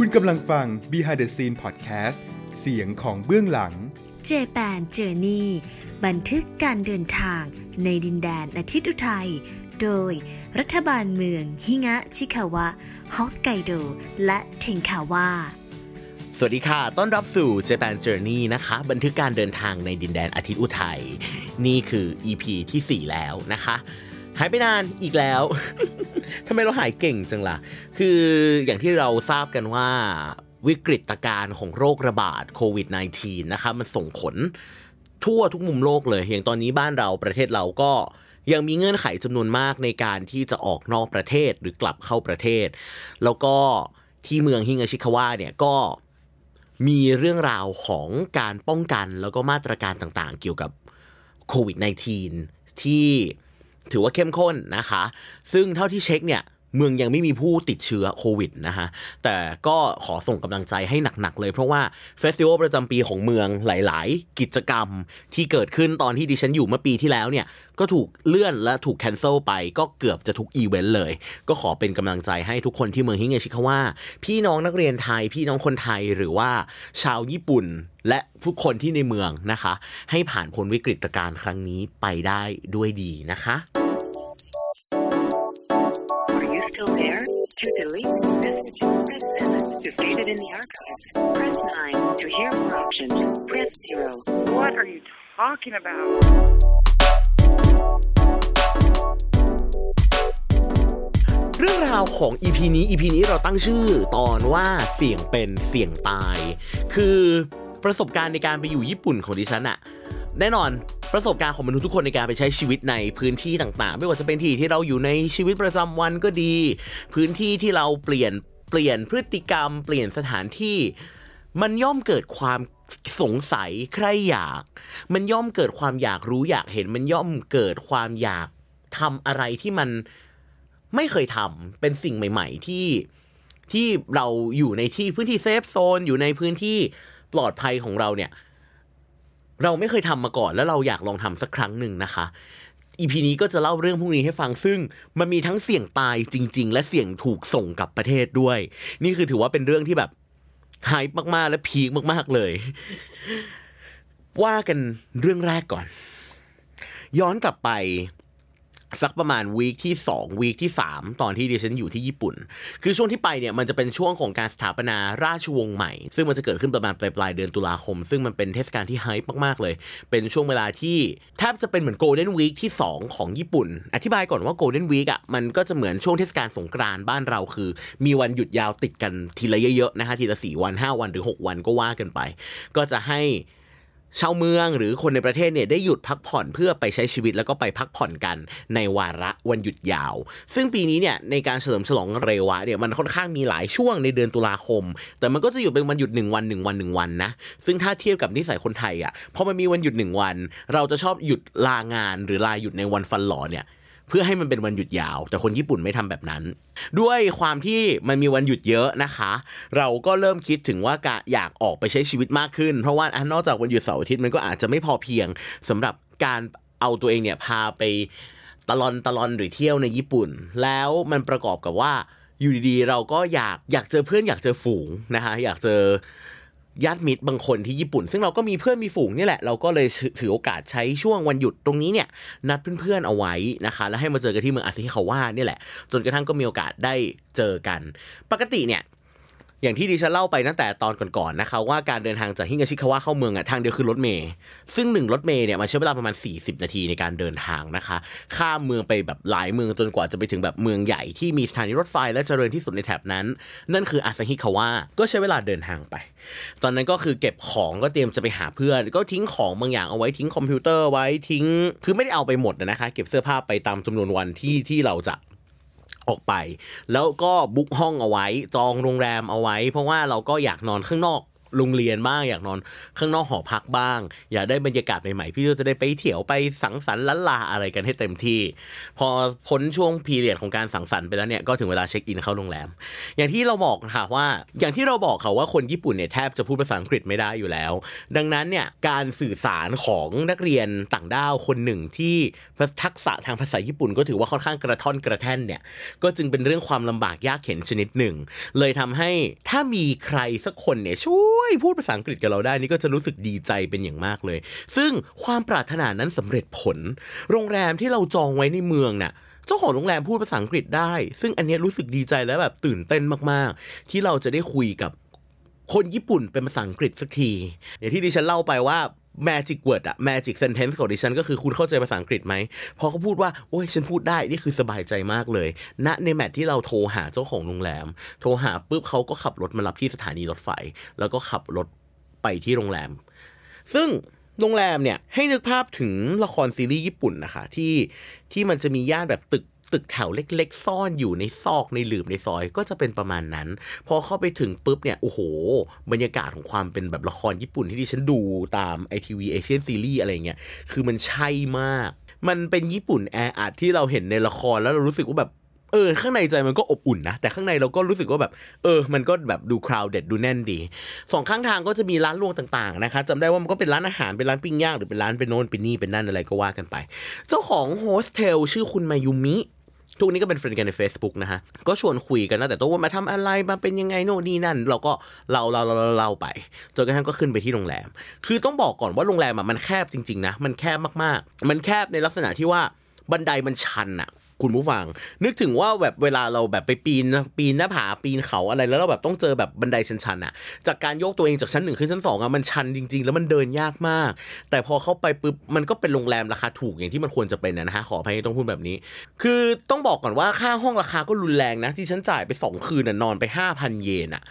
คุณกำลังฟัง Behind the Scene Podcast เสียงของเบื้องหลังเจแปนเจอร์นี่บันทึกการเดินทางในดินแดนอาทิตย์อุทัย โดยรัฐบาลเมืองฮิงะชิคาวะฮอกไกโดและเทงคาวะสวัสดีค่ะ ต้อนรับสู่ Japan Journey นะคะ บันทึกการเดินทางในดินแดนอาทิตย์อุทัย นี่คือ EP ที่ 4 แล้วนะคะ หายไปนานอีกแล้ว ทำไมเราหายเก่งจังล่ะ คืออย่างที่เราทราบกันว่าวิกฤตการณ์ของโรคระบาดโควิด -19 นะคะมันส่งผลทั่วทุกมุมโลกเลย อย่างตอนนี้บ้านเราประเทศเราก็ยังมีเงื่อนไขจำนวนมากในการที่จะออกนอกประเทศหรือกลับเข้าประเทศ แล้วก็ที่เมืองฮิงาชิคาวะเนี่ยก็มีเรื่องราวของการป้องกันแล้วก็มาตรการต่างๆ เกี่ยวกับโควิด -19 ที่ ถือว่าเข้มข้นนะคะ ซึ่งเท่าที่เช็คเนี่ย เมืองยังไม่มีผู้ติดเชื้อโควิดนะฮะแต่ก็ขอส่งกำลังใจให้หนักๆเลย เพราะว่า festival ประจำปีของเมืองหลายๆ กิจกรรมที่เกิดขึ้นตอนที่ดิฉันอยู่เมื่อปีที่แล้วเนี่ยก็ถูกเลื่อนและถูก cancel ไปก็เกือบจะทุกอีเวนต์เลย ก็ขอเป็นกำลังใจให้ทุกคนที่เมืองฮิงาชิคาวะพี่น้องนักเรียนไทย พี่น้องคนไทยหรือว่าชาวญี่ปุ่นและทุกคนที่ในเมืองนะคะ ให้ผ่านพ้นวิกฤตการณ์ครั้งนี้ไปได้ด้วยดีนะคะ options, press 0. What are you talking about? เรื่องราวของ EP นี้ EP นี้เราตั้งชื่อตอนว่าเสี่ยงเป็นเสี่ยงตาย คือประสบการณ์ในการไปอยู่ญี่ปุ่นของดิฉันอะแน่นอนประสบการณ์ของมนุษย์ทุกคนในการไปใช้ชีวิตในพื้นที่ต่างๆ ไม่ว่าจะเป็นที่ที่เราอยู่ในชีวิตประจำวันก็ดี พื้นที่ที่เราเปลี่ยนเปลี่ยนพฤติกรรม เปลี่ยนสถานที่ มันย่อมเกิดความสงสัยใครอยาก มันย่อมเกิดความอยากรู้อยากเห็น มันย่อมเกิดความอยากทำอะไรที่มันไม่เคยทำเป็นสิ่งใหม่ ๆ ที่ที่เราอยู่ในที่พื้นที่ safe zone อยู่ในพื้นที่ปลอดภัยของเราเนี่ย เราไม่เคยทำมาก่อน แล้วเราอยากลองทำสักครั้งหนึ่งนะคะ EP นี้ก็จะเล่าเรื่องพวกนี้ให้ฟังซึ่งมันมีทั้งเสี่ยงตายจริง ๆ และเสี่ยงถูกส่งกลับประเทศด้วย นี่คือถือว่าเป็นเรื่องที่แบบ hype มากๆ และ peak มากๆเลย ว่ากันเรื่องแรกก่อน ย้อนกลับไป สักประมาณวีคที่2วีคที่ 3 ตอนที่ดิฉันอยู่ที่ญี่ปุ่น คือช่วงที่ไปเนี่ยมันจะเป็นช่วงของการสถาปนาราชวงศ์ใหม่ ซึ่งมันจะเกิดขึ้นประมาณปลายปลายเดือนตุลาคม ซึ่งมันเป็นเทศกาลที่ไฮป์มาก ๆ เลย เป็นช่วงเวลาที่แทบจะเป็นเหมือนโกลเด้นวีคที่ 2 ของญี่ปุ่น อธิบายก่อนว่าโกลเด้นวีคอะมันก็จะเหมือนช่วงเทศกาลสงกรานต์บ้านเราคือ มีวันหยุดยาวติดกันทีละเยอะๆนะคะทีละ4วัน 5 วันหรือ 6 วันก็ว่ากันไป ก็จะให้ ชาวเมืองหรือคนในประเทศเนี่ยได้หยุดพักผ่อนเพื่อไปใช้ชีวิตแล้วก็ไปพักผ่อนกันในวาระวันหยุดยาว ซึ่งปีนี้เนี่ยในการเฉลิมฉลองเรวะเนี่ยมันค่อนข้างมีหลายช่วงในเดือนตุลาคม แต่มันก็จะอยู่เป็นวันหยุดหนึ่งวันหนึ่งวันหนึ่งวันนะซึ่งถ้าเทียบกับนิสัยคนไทยอะพอมันมีวันหยุดหนึ่งวัน เราจะชอบหยุดลางานหรือลาหยุดในวันฟันหล่อเนี่ย เพื่อให้มันเป็นวันหยุดยาว แต่คนญี่ปุ่นไม่ทำแบบนั้น ด้วยความที่มันมีวันหยุดเยอะนะคะ เราก็เริ่มคิดถึงว่ากะอยากออกไปใช้ชีวิตมากขึ้น เพราะว่านอกจากวันหยุดเสาร์อาทิตย์มันก็อาจจะไม่พอเพียงสำหรับการเอาตัวเองเนี่ยพาไปตะลอนตะลอนหรือเที่ยวในญี่ปุ่น แล้วมันประกอบกับว่าอยู่ดีๆ เราก็อยากอยากเจอเพื่อนอยากเจอฝูงนะคะอยากเจอ ญาติมิตรบางคนที่ญี่ปุ่น ซึ่งเราก็มีเพื่อนมีฝูงนี่แหละเราก็เลยถือโอกาสใช้ช่วงวันหยุดตรงนี้เนี่ยนัดเพื่อนๆเอาไว้นะคะแล้วให้มาเจอกันที่เมืองอาซาฮิคาว่านี่แหละ จนกระทั่งก็มีโอกาสได้เจอกัน ปกติเนี่ย อย่างที่ดิฉันเล่าไปตั้งแต่ตอนก่อนๆนะคะว่าการเดินทางจากฮิงาชิคาวะเข้าเมืองอะทางเดียวคือรถเมล์ซึ่งหนึ่งรถเมล์เนี่ยมันใช้เวลาประมาณ 40 นาทีในการเดินทางนะคะ ข้ามเมืองไปแบบหลายเมืองจนกว่าจะไปถึงแบบเมืองใหญ่ที่มีสถานีรถไฟและเจริญที่สุดในแถบนั้น นั่นคืออาซาฮิคาวะก็ใช้เวลาเดินทางไป ตอนนั้นก็คือเก็บของก็เตรียมจะไปหาเพื่อน ก็ทิ้งของบางอย่างเอาไว้ทิ้งคอมพิวเตอร์ไว้ทิ้ง คือไม่ได้เอาไปหมดนะคะ เก็บเสื้อผ้าไปตามจำนวนวันที่ที่เราจะ ออกไป แล้วก็บุ๊กห้องเอาไว้ จองโรงแรมเอาไว้ เพราะว่าเราก็อยากนอนข้างนอก โรงเรียนบ้างอยากนอน ข้างนอกหอพักบ้าง อยากได้บรรยากาศใหม่ๆพี่ก็จะได้ไปเที่ยวไปสังสรรค์ล้นลาอะไรกันให้เต็มที่ พอพ้นช่วงพีเรียดของการสังสรรค์ไปแล้วเนี่ยก็ถึงเวลาเช็คอินเข้าโรงแรม อย่างที่เราบอกค่ะว่า อย่างที่เราบอกค่ะว่าคนญี่ปุ่นเนี่ยแทบจะพูดภาษาอังกฤษไม่ได้อยู่แล้ว ดังนั้นเนี่ยการสื่อสารของนักเรียนต่างด้าวคนหนึ่งที่ทักษะทางภาษาญี่ปุ่นก็ถือว่าค่อนข้างกระท่อนกระแท่นเนี่ยก็จึงเป็นเรื่องความลำบากยากเข็นชนิดหนึ่ง เลยทำให้ถ้ามีใครสักคนเนี่ยช่วยพูดภาษาอังกฤษกับเราได้นี่ก็จะรู้สึกดีใจเป็นอย่างมากเลย ซึ่งความปรารถนานั้นสำเร็จผล โรงแรมที่เราจองไว้ในเมืองน่ะเจ้าของโรงแรมพูดภาษาอังกฤษได้ ซึ่งอันนี้รู้สึกดีใจและแบบตื่นเต้นมากๆ ที่เราจะได้คุยกับคนญี่ปุ่นเป็นภาษาอังกฤษสักที อย่างที่ดิฉันเล่าไปว่า magic word อะ magic sentence ของดิฉันก็คือคุณเข้าใจภาษาอังกฤษไหมพอเขาพูดว่า โอ้ยฉันพูดได้ นี่คือสบายใจมากเลย ณในแมทที่เราโทรหาเจ้าของโรงแรม โทรหาปุ๊บเขาก็ขับรถมารับที่สถานีรถไฟ แล้วก็ขับรถไปที่โรงแรม ซึ่งโรงแรมเนี่ยให้นึกภาพถึงละครซีรีส์ญี่ปุ่นนะคะที่ที่มันจะมีย่านแบบตึก ตึกแถวเล็ก ๆ ซ่อนอยู่ในซอกในหลืบในซอยก็จะเป็นประมาณนั้น พอเข้าไปถึงปุ๊บเนี่ยโอ้โห บรรยากาศของความเป็นแบบละครญี่ปุ่นที่ดิฉันดูตามไอทีวีเอเชียนซีรีส์อะไรเงี้ยคือมันใช่มาก มันเป็นญี่ปุ่นแออัดที่เราเห็นในละครแล้วเรารู้สึกว่าแบบเออข้างในใจมันก็อบอุ่นนะ แต่ข้างในเราก็รู้สึกว่าแบบ เออ มันก็แบบดูคราวเด็ดดูแน่นดีสองข้างทางก็จะมีร้านรวงต่างๆนะคะจำได้ว่ามันก็เป็นร้านอาหารเป็นร้านปิ้งย่างหรือเป็นร้านเป็นโน่นเป็นนี่เป็นนั่นอะไรก็ว่ากันไป เจ้าของโฮสเทลชื่อคุณมายุมิ ทุกวันนี้ก็เป็น friend กันใน Facebook นะฮะ ก็ชวนคุยกันนะแต่ตัวว่ามาทำอะไรมาเป็นยังไงโน่นนี่นั่น เราก็เล่าเล่าเล่าเล่าไปจนกระทั่งก็ขึ้นไปที่โรงแรม คือต้องบอกก่อนว่าโรงแรมอะมันแคบจริงๆนะมันแคบมากๆ มันแคบในลักษณะที่ว่าบันไดมันชันอะ คุณผู้ฟัง นึกถึงว่าแบบเวลาเราแบบไปปีนปีนหน้าผาปีนเขาอะไรแล้วเราแบบต้องเจอแบบบันไดชันๆอะจากการยกตัวเองจากชั้นหนึ่งขึ้นชั้นสองอะมันชันจริง ๆ แล้วมันเดินยากมาก แต่พอเข้าไปปุ๊บมันก็เป็นโรงแรมราคาถูกอย่างที่มันควรจะเป็นนะฮะขออภัยที่ต้องพูดแบบนี้ คือต้องบอกก่อนว่าค่าห้องราคาก็รุนแรงนะที่ฉันจ่ายไป 2 คืนนอนไป 5,000 เยนอะ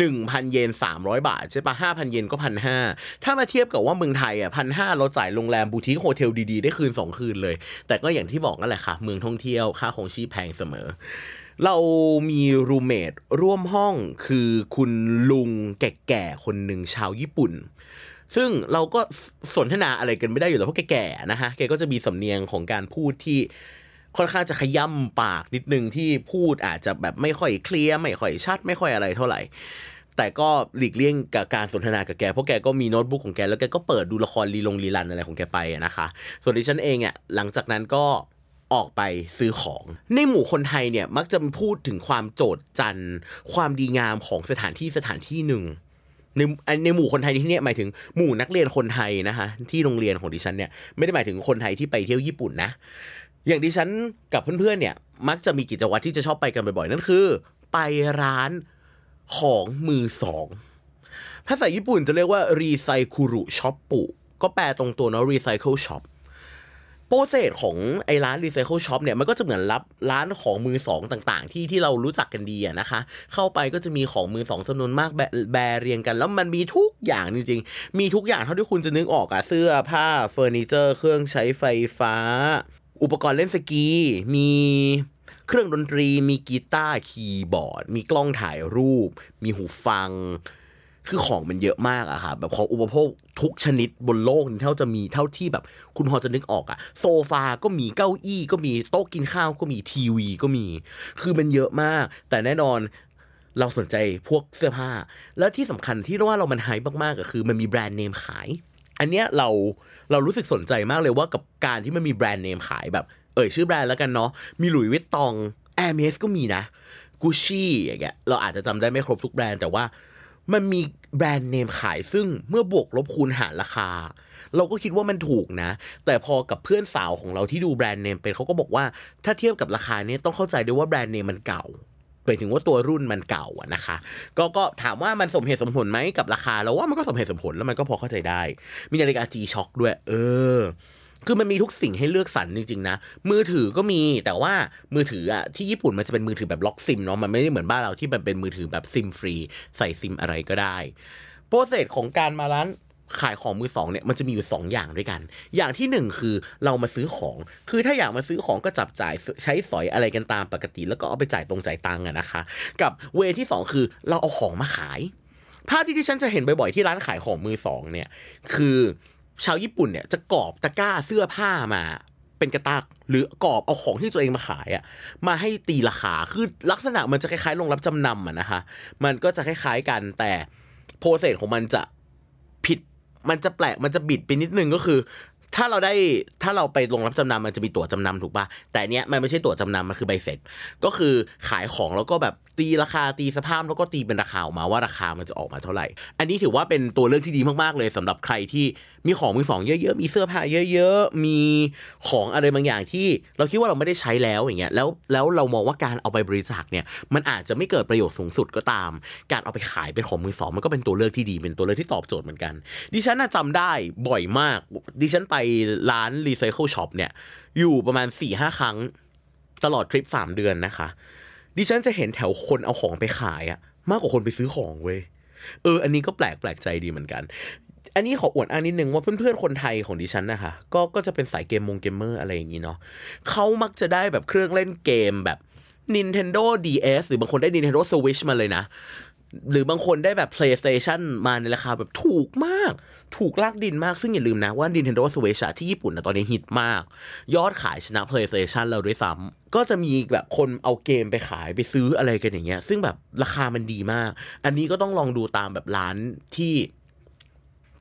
1,000 เยน 300 บาทใช่ปะ5,000 เยนก็พันห้าถ้ามาเทียบกับว่าเมืองไทยอะพันห้าเราจ่ายโรงแรม boutique hotel ดีๆได้คืน 2 คืนเลย แต่ก็อย่างที่บอกนั่นแหละค่ะเมืองท่องเที่ยวค่าครองชีพแพงเสมอ เรามี roommate ร่วมห้องคือคุณลุงแก่ๆคนหนึ่งชาวญี่ปุ่น ซึ่งเราก็สนทนาอะไรกันไม่ได้อยู่แล้วเพราะแก่ๆนะฮะแกก็จะมีสำเนียงของการพูดที่ค่อนข้างจะขย่ำปากนิดนึงที่พูดอาจจะแบบไม่ค่อยเคลียร์ไม่ค่อยชัด ไม่ค่อยอะไรเท่าไหร่ แต่ก็หลีกเลี่ยงกับการสนทนากับแกเพราะแกก็มีโน้ตบุ๊กของแกแล้วแกก็เปิดดูละครรีลงรีลันอะไรของแกไปนะคะ ส่วนดิฉันเองอะหลังจากนั้นก็ ออกไปซื้อของ ในหมู่คนไทยเนี่ยมักจะพูดถึงความโจดจันทร์ความดีงามของสถานที่สถานที่หนึ่งในในหมู่คนไทยที่นี่หมายถึงหมู่นักเรียนคนไทยนะคะที่โรงเรียนของดิฉันเนี่ยไม่ได้หมายถึงคนไทยที่ไปเที่ยวญี่ปุ่นนะ อย่างดิฉันกับเพื่อนๆเนี่ย มักจะมีกิจวัตรที่จะชอบไปกันบ่อยๆนั่นคือ ไปร้านของมือสองภาษาญี่ปุ่นจะเรียกว่าリサイクルショップก็แปลตรงตัวเนาะ recycle shop process ของไอ้ร้าน recycle shop เนี่ยมันก็จะเหมือนรับร้านของมือสองต่างๆ ที่ที่เรารู้จักกันดีอะนะคะ เข้าไปก็จะมีของมือสองจำนวนมากแบแบเรียงกัน แล้วมันมีทุกอย่างจริงๆ มีทุกอย่างเท่าที่คุณจะนึกออกอะเสื้อผ้าเฟอร์นิเจอร์ เครื่องใช้ไฟฟ้า อุปกรณ์เล่นสกี มีเครื่องดนตรี มีกีตาร์คีย์บอร์ด มีกล้องถ่ายรูป มีหูฟัง คือของมันเยอะมากอะค่ะ แบบของอุปโภคทุกชนิดบนโลกนี้เท่าจะมีเท่าที่แบบ คุณพอจะนึกออกอะโซฟาก็มีเก้าอี้ก็มีโต๊ะกินข้าวก็มีทีวีก็มี คือมันเยอะมาก แต่แน่นอนเราสนใจพวกเสื้อผ้า แล้วที่สำคัญที่ว่าเรามันไฮมากๆก็คือ มันมีแบรนด์เนมขาย อันเนี้ยเราเรารู้สึกสนใจมากเลยว่ากับการที่มันมีแบรนด์เนมขายแบบ เอ่ยชื่อแบรนด์แล้วกันเนาะมีหลุยส์วิตตองแอร์เมสก็มีนะกูชี่อย่างเงี้ยเราอาจจะจำได้ไม่ครบทุกแบรนด์แต่ว่า มันมีแบรนด์เนมขายซึ่งเมื่อบวกลบคูณหารราคา เราก็คิดว่ามันถูกนะ แต่พอกับเพื่อนสาวของเราที่ดูแบรนด์เนมเป็นเขาก็บอกว่าถ้าเทียบกับราคาเนี้ยต้องเข้าใจด้วยว่าแบรนด์เนมมันเก่าหมายถึงว่าตัวรุ่นมันเก่าอะนะคะ ก็ก็ถามว่ามันสมเหตุสมผลไหมกับราคาเราว่ามันก็สมเหตุสมผลแล้วมันก็พอเข้าใจได้ มีนาฬิกา G-Shock ด้วย เออ คือมันมีทุกสิ่งให้เลือกสรรจริงๆนะ มือถือก็มีแต่ว่ามือถืออะที่ญี่ปุ่นมันจะเป็นมือถือแบบล็อกซิมเนาะมันไม่ได้เหมือนบ้านเราที่มันเป็นมือถือแบบซิมฟรีใส่ซิมอะไรก็ได้โปรเซสของการมาร้านขายของมือสองเนี่ยมันจะมีอยู่ 2 อย่างด้วยกัน อย่างที่ 1 คือเรามาซื้อของ คือถ้าอยากมาซื้อของก็จับจ่ายใช้สอยอะไรกันตามปกติ แล้วก็เอาไปจ่ายตรงจ่ายตังค์อะนะคะ กับเวที่ 2 คือเราเอาของมาขาย ภาพที่ที่ฉันจะเห็นบ่อยๆที่ร้านขายของมือสองเนี่ยคือ ชาวญี่ปุ่นเนี่ยจะกอบตะกร้าเสื้อผ้ามาเป็นกระตักหรือกอบเอาของที่ตัวเองมาขายอะมาให้ตีราคาคือลักษณะมันจะคล้ายๆโรงรับจำนำอะนะคะมันก็จะคล้ายๆกันแต่โปรเซสของมันจะผิดมันจะแปลกมันจะบิดไปนิดนึงก็คือ ถ้าเราได้ถ้าเราไปลงรับจำนำมันจะมีตั๋วจำนำถูกปะแต่อันเนี้ยมันไม่ใช่ตั๋วจำนำมันคือใบเสร็จ ก็คือขายของแล้วก็แบบ ตีราคาตีสภาพแล้วก็ตีเป็นราคาออกมาว่าราคามันจะออกมาเท่าไหร่ อันนี้ถือว่าเป็นตัวเลือกที่ดีมากๆเลยสำหรับใครที่มีของมือสองเยอะๆมีเสื้อผ้าเยอะๆมีของอะไรบางอย่างที่เราคิดว่าเราไม่ได้ใช้แล้วอย่างเงี้ยแล้วแล้วเรามองว่าการเอาไปบริจาคเนี่ยมันอาจจะไม่เกิดประโยชน์สูงสุดก็ตาม การเอาไปขายเป็นของมือสองมันก็เป็นตัวเลือกที่ดีเป็นตัวเลือกที่ตอบโจทย์เหมือนกัน ดิฉันน่ะจำได้บ่อยมาก ดิฉันไปร้าน recycle shop เนี่ยอยู่ประมาณสี่ห้าครั้งตลอดทริปสามเดือนนะคะ ดิฉันจะเห็นแถวคนเอาของไปขายอะมากกว่าคนไปซื้อของเว้ยเออ อันนี้ก็แปลกแปลกใจดีเหมือนกัน อันนี้ขออวดอ้างนิดนึงว่าเพื่อนๆคนไทยของดิฉันนะคะก็ก็จะเป็นสายเกมมงเกมเมอร์อะไรอย่างนี้เนาะเขามักจะได้แบบเครื่องเล่นเกมแบบ Nintendo DS หรือบางคนได้ Nintendo Switch มาเลยนะ หรือบางคนได้แบบ PlayStation มาในราคาแบบถูกมาก ถูกลากดินมาก ซึ่งอย่าลืมนะว่า Nintendo Switch ที่ญี่ปุ่นนะตอนนี้ฮิตมาก ยอดขายชนะ PlayStation เราด้วยซ้ำก็จะมีแบบคนเอาเกมไปขายไปซื้ออะไรกันอย่างเงี้ย ซึ่งแบบราคามันดีมาก อันนี้ก็ต้องลองดูตามแบบร้านที่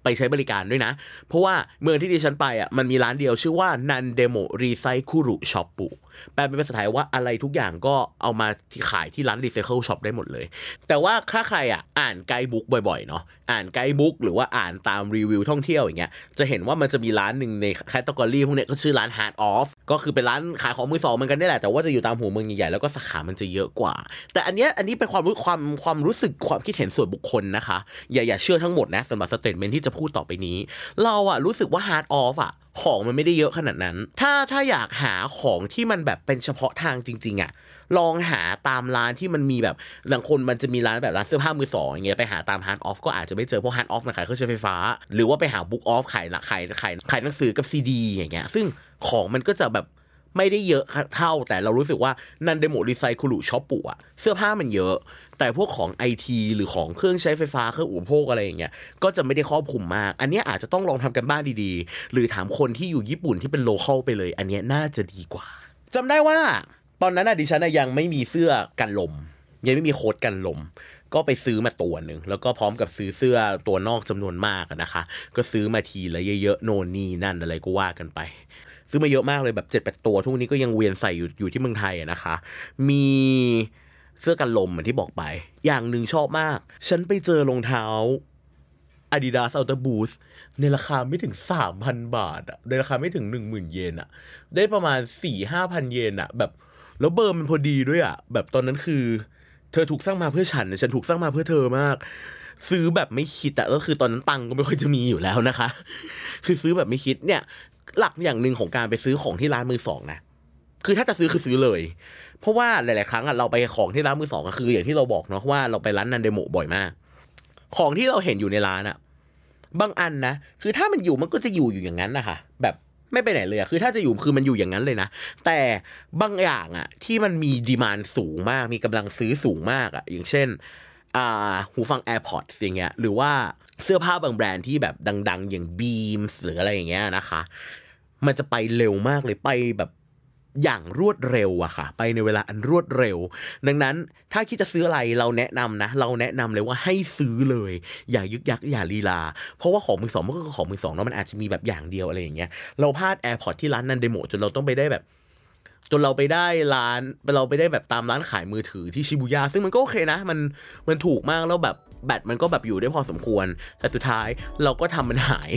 ไปใช้บริการด้วยนะ เพราะว่าเมืองที่ดิฉันไปอะมันมีร้านเดียวชื่อว่าなんでもリサイクルショップแปลเป็นภาษาไทยว่าอะไรทุกอย่างก็เอามาที่ขายที่ร้าน recycle shop ได้หมดเลย แต่ว่าถ้าใครอะอ่าน guidebook บ่อยๆเนาะอ่าน guidebook หรือว่าอ่านตามรีวิวท่องเที่ยวอย่างเงี้ยจะเห็นว่ามันจะมีร้านหนึ่งใน category พวกเนี้ยก็ชื่อร้าน Hard Off ก็คือเป็นร้านขายของมือสองเหมือนกันนี่แหละแต่ว่าจะอยู่ตามหัวเมืองใหญ่ๆแล้วก็สาขามันจะเยอะกว่า แต่อันเนี้ยอันนี้เป็นความรู้ความความรู้สึกความคิดเห็นส่วนบุคคลนะคะ อย่าอย่าเชื่อทั้งหมดนะสำหรับ statement ที่จะพูดต่อไปนี้ เราอะรู้สึกว่า Hard Off อะของมันไม่ได้เยอะขนาดนั้น ถ้าถ้าอยากหาของที่มันแบบเป็นเฉพาะทางจริง ๆอะ ลองหาตามร้านที่มันมีแบบบางคนมันจะมีร้านแบบร้านเสื้อผ้ามือสองอย่างเงี้ยไปหาตาม Hard Off ก็อาจจะไม่เจอเพราะ Hard Off มันขายเครื่องใช้ไฟฟ้า หรือว่าไปหา Book Off ขายขายขายขายหนังสือกับซีดีอย่างเงี้ยซึ่งของมันก็จะแบบไม่ได้เยอะเท่า แต่เรารู้สึกว่าなんでもリサイクルショップอะเสื้อผ้ามันเยอะ แต่พวกของไอทีหรือของเครื่องใช้ไฟฟ้าเครื่องอุปโภคอะไรอย่างเงี้ยก็จะไม่ได้ครอบคลุมมาก อันนี้อาจจะต้องลองทำการบ้านดีๆ หรือถามคนที่อยู่ญี่ปุ่นที่เป็น local ไปเลย อันนี้น่าจะดีกว่าจำได้ว่า ตอนนั้นอะดิฉันอะยังไม่มีเสื้อกันลม ยังไม่มี coat กันลม ก็ไปซื้อมาตัวหนึ่งแล้วก็พร้อมกับซื้อเสื้อตัวนอกจำนวนมากนะคะ ก็ซื้อมาทีละเยอะๆโน่นนี่นั่นอะไรก็ว่ากันไป ซื้อมาเยอะมากเลยแบบเจ็ดแปดตัวทุกวันนี้ก็ยังเวียนใส่อยู่อยู่ที่เมืองไทยนะคะ มีเสื้อกันลมเหมือนที่บอกไป อย่างหนึ่งชอบมาก ฉันไปเจอรองเท้า Adidas Ultra Boost ในราคาไม่ถึง 3,000 บาทอะในราคาไม่ถึง 10,000 เยนอะได้ประมาณ 4-5,000 เยนอะแบบ แล้วเบอร์มันพอดีด้วยอะแบบตอนนั้นคือ เธอถูกสร้างมาเพื่อฉัน ฉันถูกสร้างมาเพื่อเธอมาก ซื้อแบบไม่คิดอะก็คือตอนนั้นตังก็ไม่ค่อยจะมีอยู่แล้วนะคะ คือซื้อแบบไม่คิดเนี่ย หลักอย่างหนึ่งของการไปซื้อของที่ร้านมือสองนะคือถ้าจะซื้อคือซื้อเลย เพราะว่าหลาย ๆ ครั้งอะเราไปของที่ร้านมือสองก็คือ อย่างที่เราบอกเนาะว่าเราไปร้านนันเดโมบ่อยมาก ของที่เราเห็นอยู่ในร้านอะ บางอันนะ คือถ้ามันอยู่มันก็จะอยู่อยู่อย่างนั้นนะคะ ไม่ไปไหนเลยอะคือถ้าจะอยู่คือมันอยู่อย่างนั้นเลยนะ แต่บางอย่างอะที่มันมีดีมานสูงมาก มีกำลังซื้อสูงมากอะอย่างเช่นอ่าหูฟัง AirPods อย่างเงี้ยหรือว่าเสื้อผ้าบางแบรนด์ที่แบบดัง ๆ อย่าง Beams หรืออะไรอย่างเงี้ยนะคะ มันจะไปเร็วมากเลยไปแบบ อย่างรวดเร็วอะค่ะ ไปในเวลาอันรวดเร็ว ดังนั้นถ้าคิดจะซื้ออะไรเราแนะนำนะ เราแนะนำเลยว่าให้ซื้อเลย อย่ายึกยักอย่าลีลา เพราะว่าของมือสองมันก็คือของมือสองเนาะมันอาจจะมีแบบอย่างเดียวอะไรอย่างเงี้ยเราพลาด AirPods ที่ร้านนันเดโมจนเราต้องไปได้แบบจนเราไปได้ร้านเราไปได้แบบตามร้านขายมือถือที่ชิบูย่าซึ่งมันก็โอเคนะ มันมันถูกมากแล้วแบบแบตมันก็แบบอยู่ได้พอสมควร แต่สุดท้ายเราก็ทำมันหาย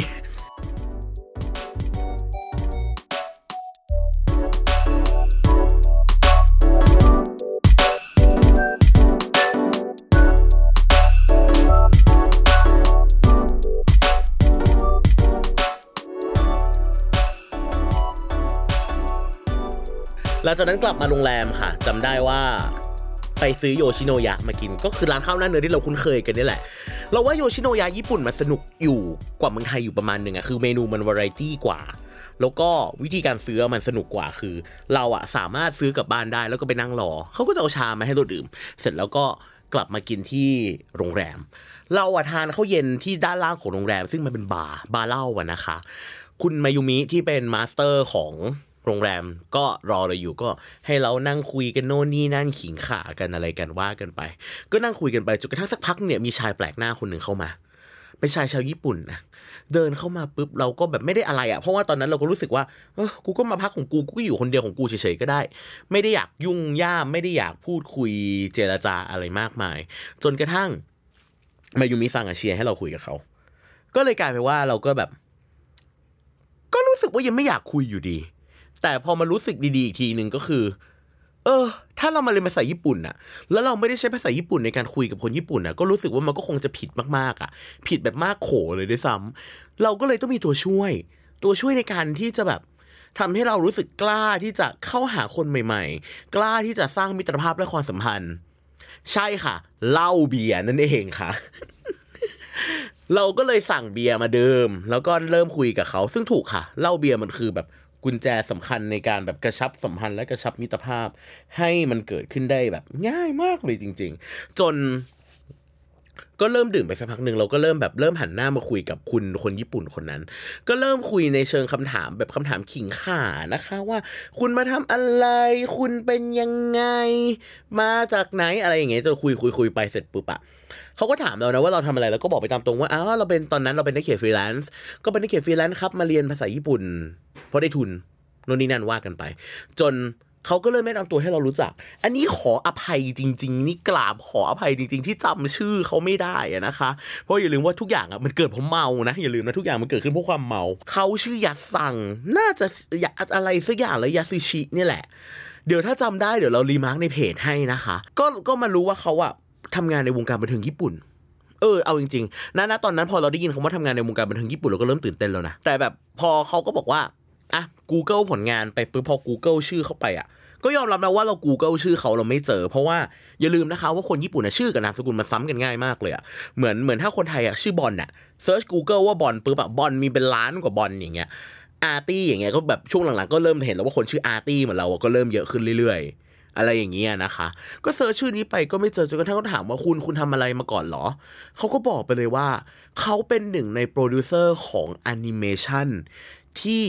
ลังจากนั้นกลับมาโรงแรมค่ะจำได้ว่าไปซื้อโยชิโนยะมากิน ก็คือร้านข้าวหน้าเนื้อที่เราคุ้นเคยกันนี่แหละ เราว่าโยชิโนยะญี่ปุ่นมันสนุกอยู่กว่าเมืองไทยอยู่ประมาณหนึ่งอะคือเมนูมันวาไรตี้กว่า แล้วก็วิธีการซื้อมันสนุกกว่าคือ เราอะสามารถซื้อกลับบ้านได้แล้วก็ไปนั่งรอเขาก็จะเอาชามาให้เราดื่ม เสร็จแล้วก็กลับมากินที่โรงแรม เราอะทานข้าวเย็นที่ด้านล่างของโรงแรม ซึ่งมันเป็นบาร์บาร์เหล้าอะนะคะ คุณมายุมิที่เป็น master ของ โรงแรมก็รอเราอยู่ก็ให้เรานั่งคุยกันโน่นนี่นั่นขิงขากันอะไรกันว่ากันไป ก็นั่งคุยกันไปจนกระทั่งสักพักเนี่ยมีชายแปลกหน้าคนหนึ่งเข้ามาเป็นชายชาวญี่ปุ่นนะเดินเข้ามาปุ๊บเราก็แบบไม่ได้อะไรอะ่ะเพราะว่าตอนนั้นเราก็รู้สึกว่าเออกูก็มาพักของกูกูก็อยู่คนเดียวของกูเฉยๆก็ได้ ไม่ได้อยากยุ่งย่ามไม่ได้อยากพูดคุยเจรจาอะไรมากมาย จนกระทั่งมายูมิซังอะเชียร์ให้เราคุยกับเขา ก็เลยกลายเป็นว่าเราก็แบบ ก็รู้สึกว่ายังไม่อยากคุยอยู่ดี แต่พอมารู้สึกดีๆอีกทีหนึ่งก็คือ เออ ถ้าเรามาเรียนภาษาญี่ปุ่นน่ะ แล้วเราไม่ได้ใช้ภาษาญี่ปุ่นในการคุยกับคนญี่ปุ่นน่ะ ก็รู้สึกว่ามันก็คงจะผิดมากๆอะ ผิดแบบมากโขเลยด้วยซ้ำเราก็เลยต้องมีตัวช่วย ตัวช่วยในการที่จะแบบทำให้เรารู้สึกกล้าที่จะเข้าหาคนใหม่ ๆ กล้าที่จะสร้างมิตรภาพและความสัมพันธ์ ใช่ค่ะเหล้าเบียร์นั่นเองค่ะ เราก็เลยสั่งเบียร์มาเดิม แล้วก็เริ่มคุยกับเขา ซึ่งถูกค่ะเหล้าเบียร์มันคือแบบ กุญแจสำคัญในการแบบกระชับสัมพันธ์และกระชับมิตรภาพ ให้มันเกิดขึ้นได้แบบง่ายมากเลยจริง ๆ จนก็เริ่มดื่มไปสักพักหนึ่งเราก็เริ่มแบบเริ่มหันหน้ามาคุยกับคุณคนญี่ปุ่นคนนั้น ก็เริ่มคุยในเชิงคำถามแบบคำถามขิงข่านะคะ ว่า คุณมาทำอะไร คุณเป็นยังไง มาจากไหนอะไรอย่างเงี้ยจนคุยคุยคุยไปเสร็จปุ๊บอะเขาก็ถามเรานะว่าเราทำอะไรแล้วก็บอกไปตามตรงว่าอ้าวเราเป็นตอนนั้นเราเป็นนักเขียนฟรีแลนซ์ก็เป็นนักเขียนฟรีแลนซ์ครับมาเรียนภาษาญี่ปุ่น เพราะได้ทุนโน่นนี่นั่นว่ากันไป จนเขาก็เลยไม่นะนำตัวให้เรารู้จัก อันนี้ขออภัยจริง ๆ นี่กราบขออภัยจริง ๆ ที่จำชื่อเขาไม่ได้นะคะ เพราะอย่าลืมว่าทุกอย่างอะมันเกิดเพราะเมานะอย่าลืมนะทุกอย่างมันเกิดขึ้นเพราะความเมาเขาชื่อยัดซังน่าจะยะอะไรสักอย่างแล้วยาซูชินี่แหละ เดี๋ยวถ้าจำได้เดี๋ยวเรา remark ในเพจให้นะคะ ก็ก็มารู้ว่าเขาอะทำงานในวงการบันเทิงญี่ปุ่นเออเอาจริงๆนะนะตอนนั้นพอเราได้ยินคำว่าทำงานในวงการบันเทิงญี่ปุ่นเราก็เริ่มตื่นเต้นแล้วนะ แต่แบบพอเขาก็บอกว่า อะ Google ผลงานไปปุ๊บพอ Google ชื่อเข้าไปอะก็ยอมรับนะว่าเรา Google ชื่อเขาเราไม่เจอ เพราะว่าอย่าลืมนะคะว่าคนญี่ปุ่นนะชื่อกับนามสกุลมันซ้ำกันง่ายมากเลยอะเหมือนเหมือนถ้าคนไทยอะชื่อบอลน่ะ search Google ว่าบอลปุ๊บอะบอลมีเป็นล้านกว่าบอลอย่างเงี้ยอาร์ตี้อย่างเงี้ยก็แบบช่วงหลังๆก็เริ่มเห็นแล้วว่าคนชื่ออาร์ตี้เหมือนเราก็เริ่มเยอะขึ้นเรื่อยๆ อะไรอย่างเงี้ยนะคะ ก็ search ชื่อนี้ไปก็ไม่เจอจนกระทั่งเขาถามว่าคุณคุณทำอะไรมาก่อนเหรอเขาก็บอกไปเลยว่าเขาเป็นหนึ่งในโปรดิวเซอร์ของแอนิเมชันที่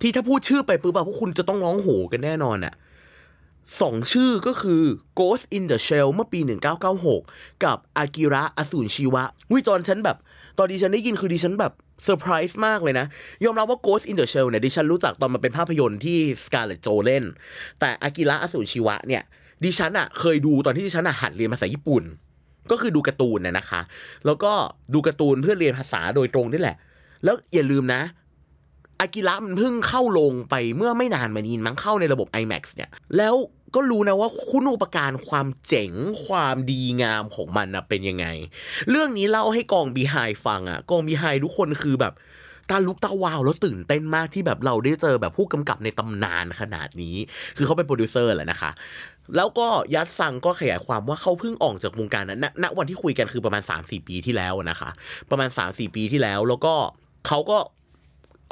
ที่ถ้าพูดชื่อไปปุ๊บอะพวกคุณจะต้องร้องโหกันแน่นอนอะสองชื่อก็คือ Ghost in the Shell เมื่อปี 1996 กับอากิระอสูรชีวะวิตอนฉันแบบ ตอนดิฉันได้ยินคือดิฉันแบบเซอร์ไพรส์มากเลยนะ ยอมรับว่า Ghost in the Shell เนี่ยดิฉันรู้จักตอนมันเป็นภาพยนตร์ที่ Scarlett Jo เล่น แต่อากิระอสูรชีวะเนี่ย ดิฉันอะเคยดูตอนที่ดิฉันอะหัดเรียนภาษาญี่ปุ่น ก็คือดูการ์ตูนน่ะนะคะ แล้วก็ดูการ์ตูนเพื่อเรียนภาษาโดยตรงนี่แหละ แล้วอย่าลืมนะ อากิระมันเพิ่งเข้าโรงไปเมื่อไม่นานมานี้มั้งเข้าในระบบ IMAX เนี่ย แล้วก็รู้นะว่าคุณูปการความเจ๋งความดีงามของมันนะเป็นยังไง เรื่องนี้เล่าให้กองบีไฮฟังอะกองบีไฮทุกคนคือแบบตาลุกตาวาวแล้วตื่นเต้นมากที่แบบเราได้เจอแบบผู้กำกับในตำนานขนาดนี้ คือเขาเป็นโปรดิวเซอร์แหละนะคะ แล้วก็ยัดซังก็ขยายความว่าเขาเพิ่งออกจากวงการนั้นณณวันที่คุยกันคือประมาณ 3-4 ปีที่แล้วนะคะ ประมาณ 3-4 ปีที่แล้วแล้วก็เขาก็